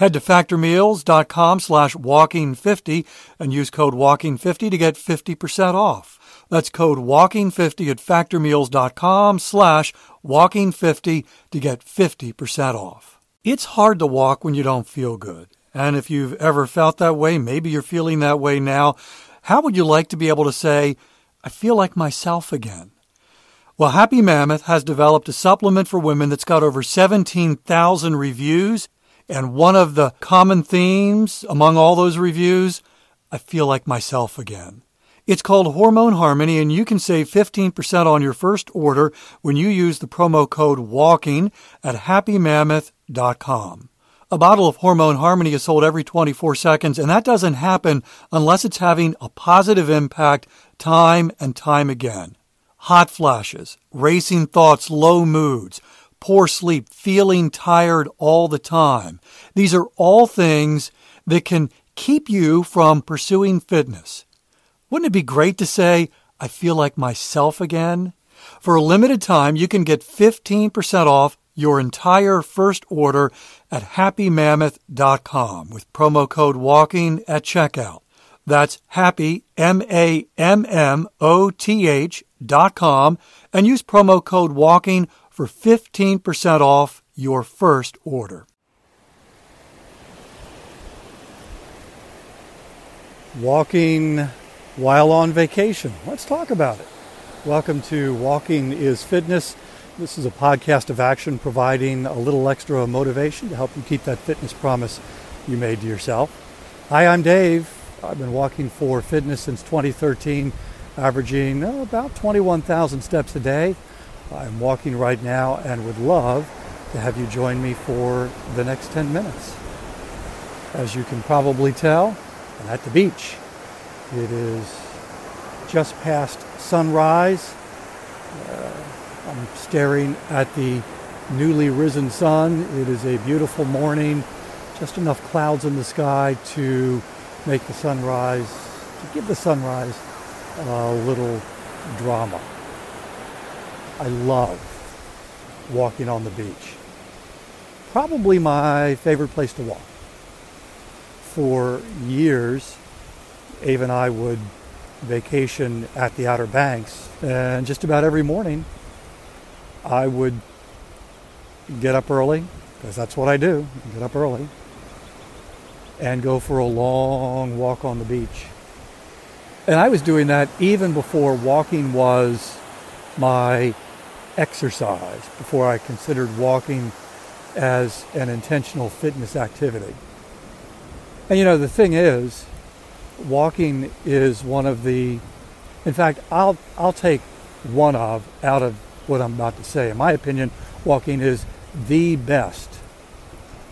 Head to factormeals.com slash walking50 and use code walking50 to get 50% off. That's code walking50 at factormeals.com slash walking50 to get 50% off. It's hard to walk when you don't feel good. And if you've ever felt that way, maybe you're feeling that way now, how would you like to be able to say, I feel like myself again? Well, Happy Mammoth has developed a supplement for women that's got over 17,000 reviews and one of the common themes among all those reviews, I feel like myself again. It's called Hormone Harmony, and you can save 15% on your first order when you use the promo code WALKING at happymammoth.com. A bottle of Hormone Harmony is sold every 24 seconds, and that doesn't happen unless it's having a positive impact time and time again. Hot flashes, racing thoughts, low moods, poor sleep, feeling tired all the time. These are all things that can keep you from pursuing fitness. Wouldn't it be great to say, I feel like myself again? For a limited time, you can get 15% off your entire first order at happymammoth.com with promo code WALKING at checkout. That's happy, M A M M O T H dot com, and use promo code WALKING for 15% off your first order. Walking while on vacation. Let's talk about it. Welcome to Walking is Fitness. This is a podcast of action providing a little extra motivation to help you keep that fitness promise you made to yourself. Hi, I'm Dave. I've been walking for fitness since 2013, averaging oh, about 21,000 steps a day. I'm walking right now and would love to have you join me for the next 10 minutes. As you can probably tell, I'm at the beach. It is just past sunrise. Uh, I'm staring at the newly risen sun. It is a beautiful morning, just enough clouds in the sky to make the sunrise, to give the sunrise a little drama. I love walking on the beach. Probably my favorite place to walk. For years, Ava and I would vacation at the Outer Banks, and just about every morning, I would get up early, because that's what I do, get up early, and go for a long walk on the beach. And I was doing that even before walking was my exercise before I considered walking as an intentional fitness activity. And you know, the thing is, walking is one of the, in fact, I'll, I'll take one of out of what I'm about to say. In my opinion, walking is the best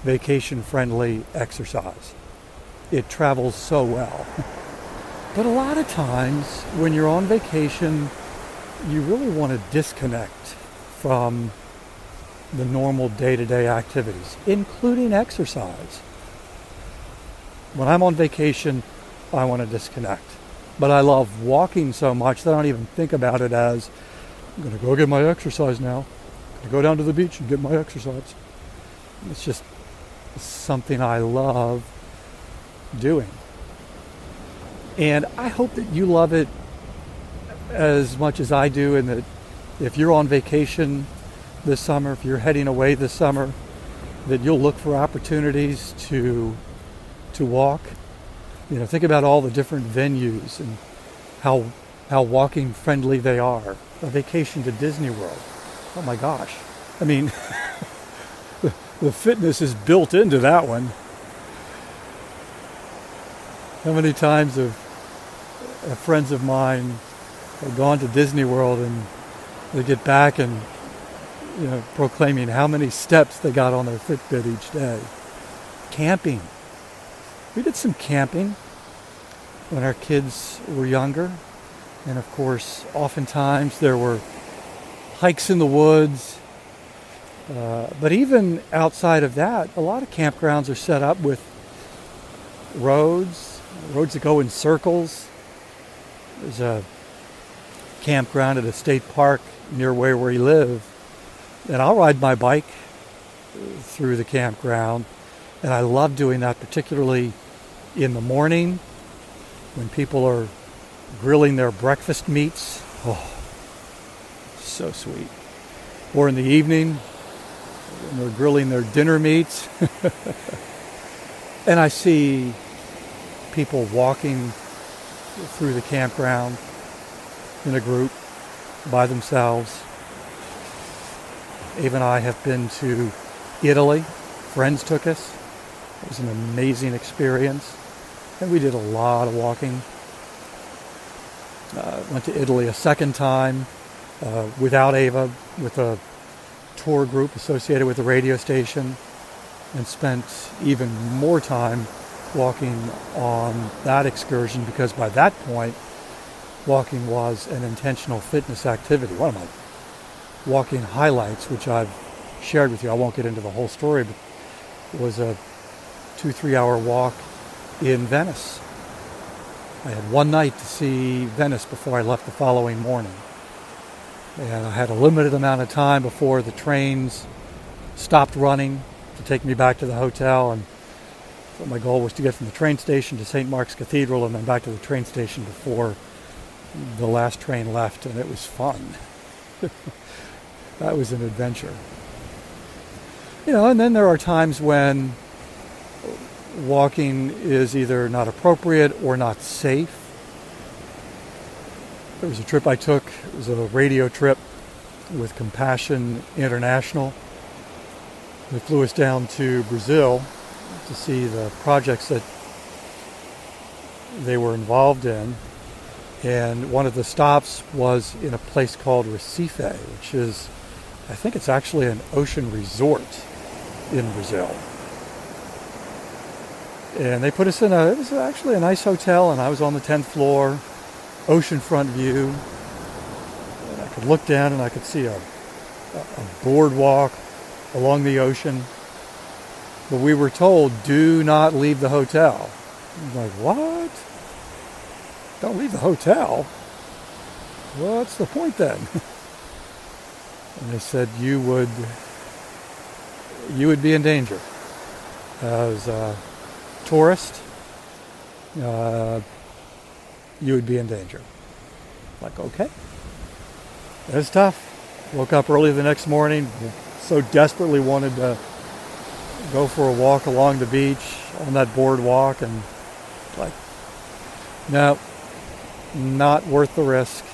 vacation friendly exercise. It travels so well. But a lot of times when you're on vacation, you really want to disconnect from the normal day to day activities, including exercise. When I'm on vacation, I want to disconnect. But I love walking so much that I don't even think about it as I'm going to go get my exercise now. I'm going to go down to the beach and get my exercise. It's just something I love doing. And I hope that you love it as much as I do, and that if you're on vacation this summer, if you're heading away this summer, that you'll look for opportunities to to walk You know, think about all the different venues and how how walking friendly they are. A vacation to Disney World. Oh my gosh. I mean, the, the fitness is built into that one. How many times have, have friends of mine have gone to Disney World and they get back and you know proclaiming how many steps they got on their Fitbit each day. Camping. We did some camping when our kids were younger. And of course, oftentimes there were hikes in the woods. Uh, but even outside of that, a lot of campgrounds are set up with roads, roads that go in circles. There's a campground at a state park near where we live. And I'll ride my bike through the campground. And I love doing that, particularly in the morning when people are grilling their breakfast meats. Oh, so sweet. Or in the evening when they're grilling their dinner meats. and I see people walking through the campground in a group by themselves. Ava and I have been to Italy. Friends took us. It was an amazing experience. And we did a lot of walking. Uh, went to Italy a second time uh, without Ava, with a tour group associated with the radio station, and spent even more time walking on that excursion because by that point, walking was an intentional fitness activity. One of my walking highlights, which I've shared with you, I won't get into the whole story, but it was a two, three hour walk in Venice. I had one night to see Venice before I left the following morning. And I had a limited amount of time before the trains stopped running to take me back to the hotel. And so my goal was to get from the train station to St. Mark's Cathedral and then back to the train station before the last train left. And it was fun. that was an adventure. You know, and then there are times when walking is either not appropriate or not safe. There was a trip I took, it was a radio trip with Compassion International. They flew us down to Brazil to see the projects that they were involved in. And one of the stops was in a place called Recife, which is, I think it's actually an ocean resort in Brazil. And they put us in a it was actually a nice hotel and i was on the 10th floor oceanfront view. And i could look down and i could see a, a boardwalk along the ocean. But we were told do not leave the hotel. I'm like what don't leave the hotel what's the point then and they said you would you would be in danger as a tourist, uh, you would be in danger. Like, okay. It was tough. Woke up early the next morning, so desperately wanted to go for a walk along the beach on that boardwalk, and like, no, not worth the risk.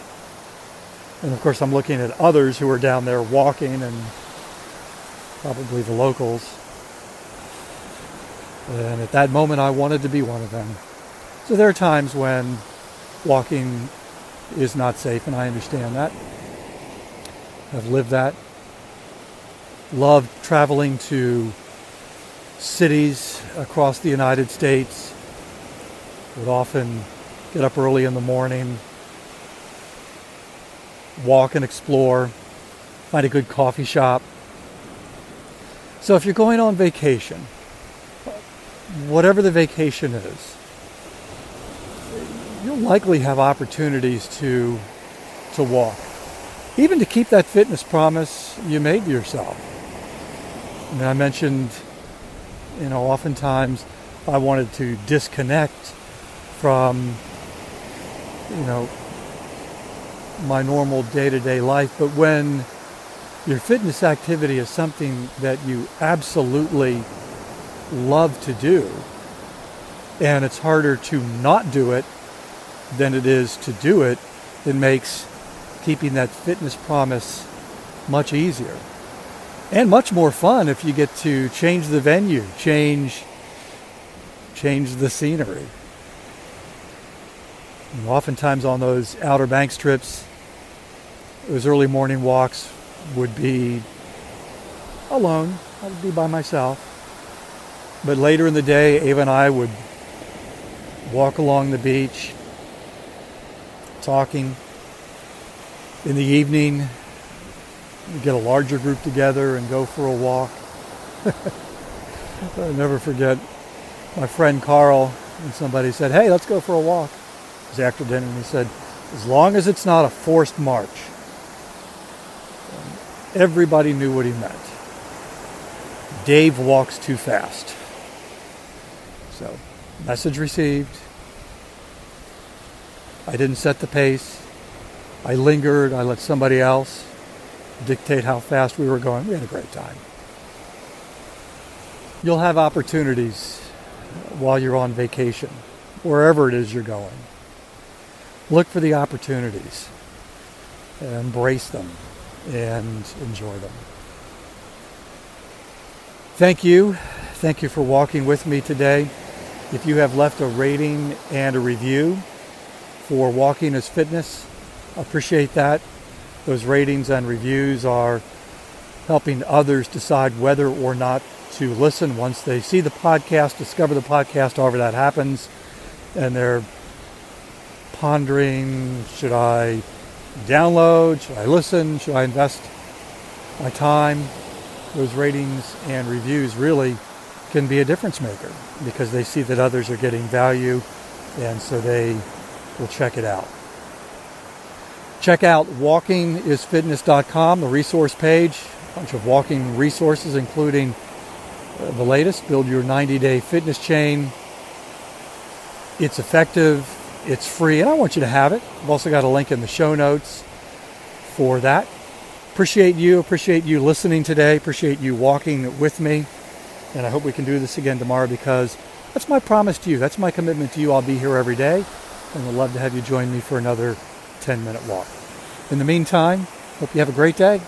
And of course, I'm looking at others who are down there walking, and probably the locals and at that moment, I wanted to be one of them. So there are times when walking is not safe, and I understand that. I've lived that. Love traveling to cities across the United States. Would often get up early in the morning, walk and explore, find a good coffee shop. So if you're going on vacation, whatever the vacation is, you'll likely have opportunities to to walk, even to keep that fitness promise you made to yourself. I mean, I mentioned, you know, oftentimes I wanted to disconnect from, you know, my normal day-to-day life, but when your fitness activity is something that you absolutely love to do, and it's harder to not do it than it is to do it, it makes keeping that fitness promise much easier and much more fun if you get to change the venue, change change the scenery. And oftentimes on those Outer Banks trips, those early morning walks would be alone. I would be by myself. But later in the day, Ava and I would walk along the beach, talking. In the evening, we get a larger group together and go for a walk. I'll never forget my friend Carl and somebody said, hey, let's go for a walk. After dinner and he said, as long as it's not a forced march. Everybody knew what he meant. Dave walks too fast. So, message received. I didn't set the pace. I lingered. I let somebody else dictate how fast we were going. We had a great time. You'll have opportunities while you're on vacation, wherever it is you're going. Look for the opportunities, embrace them, and enjoy them. Thank you. Thank you for walking with me today. If you have left a rating and a review for Walking is Fitness, appreciate that. Those ratings and reviews are helping others decide whether or not to listen once they see the podcast, discover the podcast, however that happens, and they're pondering should I download, should I listen, should I invest my time? Those ratings and reviews really can be a difference maker because they see that others are getting value and so they will check it out. Check out walkingisfitness.com, the resource page, a bunch of walking resources, including uh, the latest Build Your 90 Day Fitness Chain. It's effective, it's free, and I want you to have it. I've also got a link in the show notes for that. Appreciate you, appreciate you listening today, appreciate you walking with me, and I hope we can do this again tomorrow because that's my promise to you. That's my commitment to you. I'll be here every day, and would love to have you join me for another 10 minute walk. In the meantime, hope you have a great day.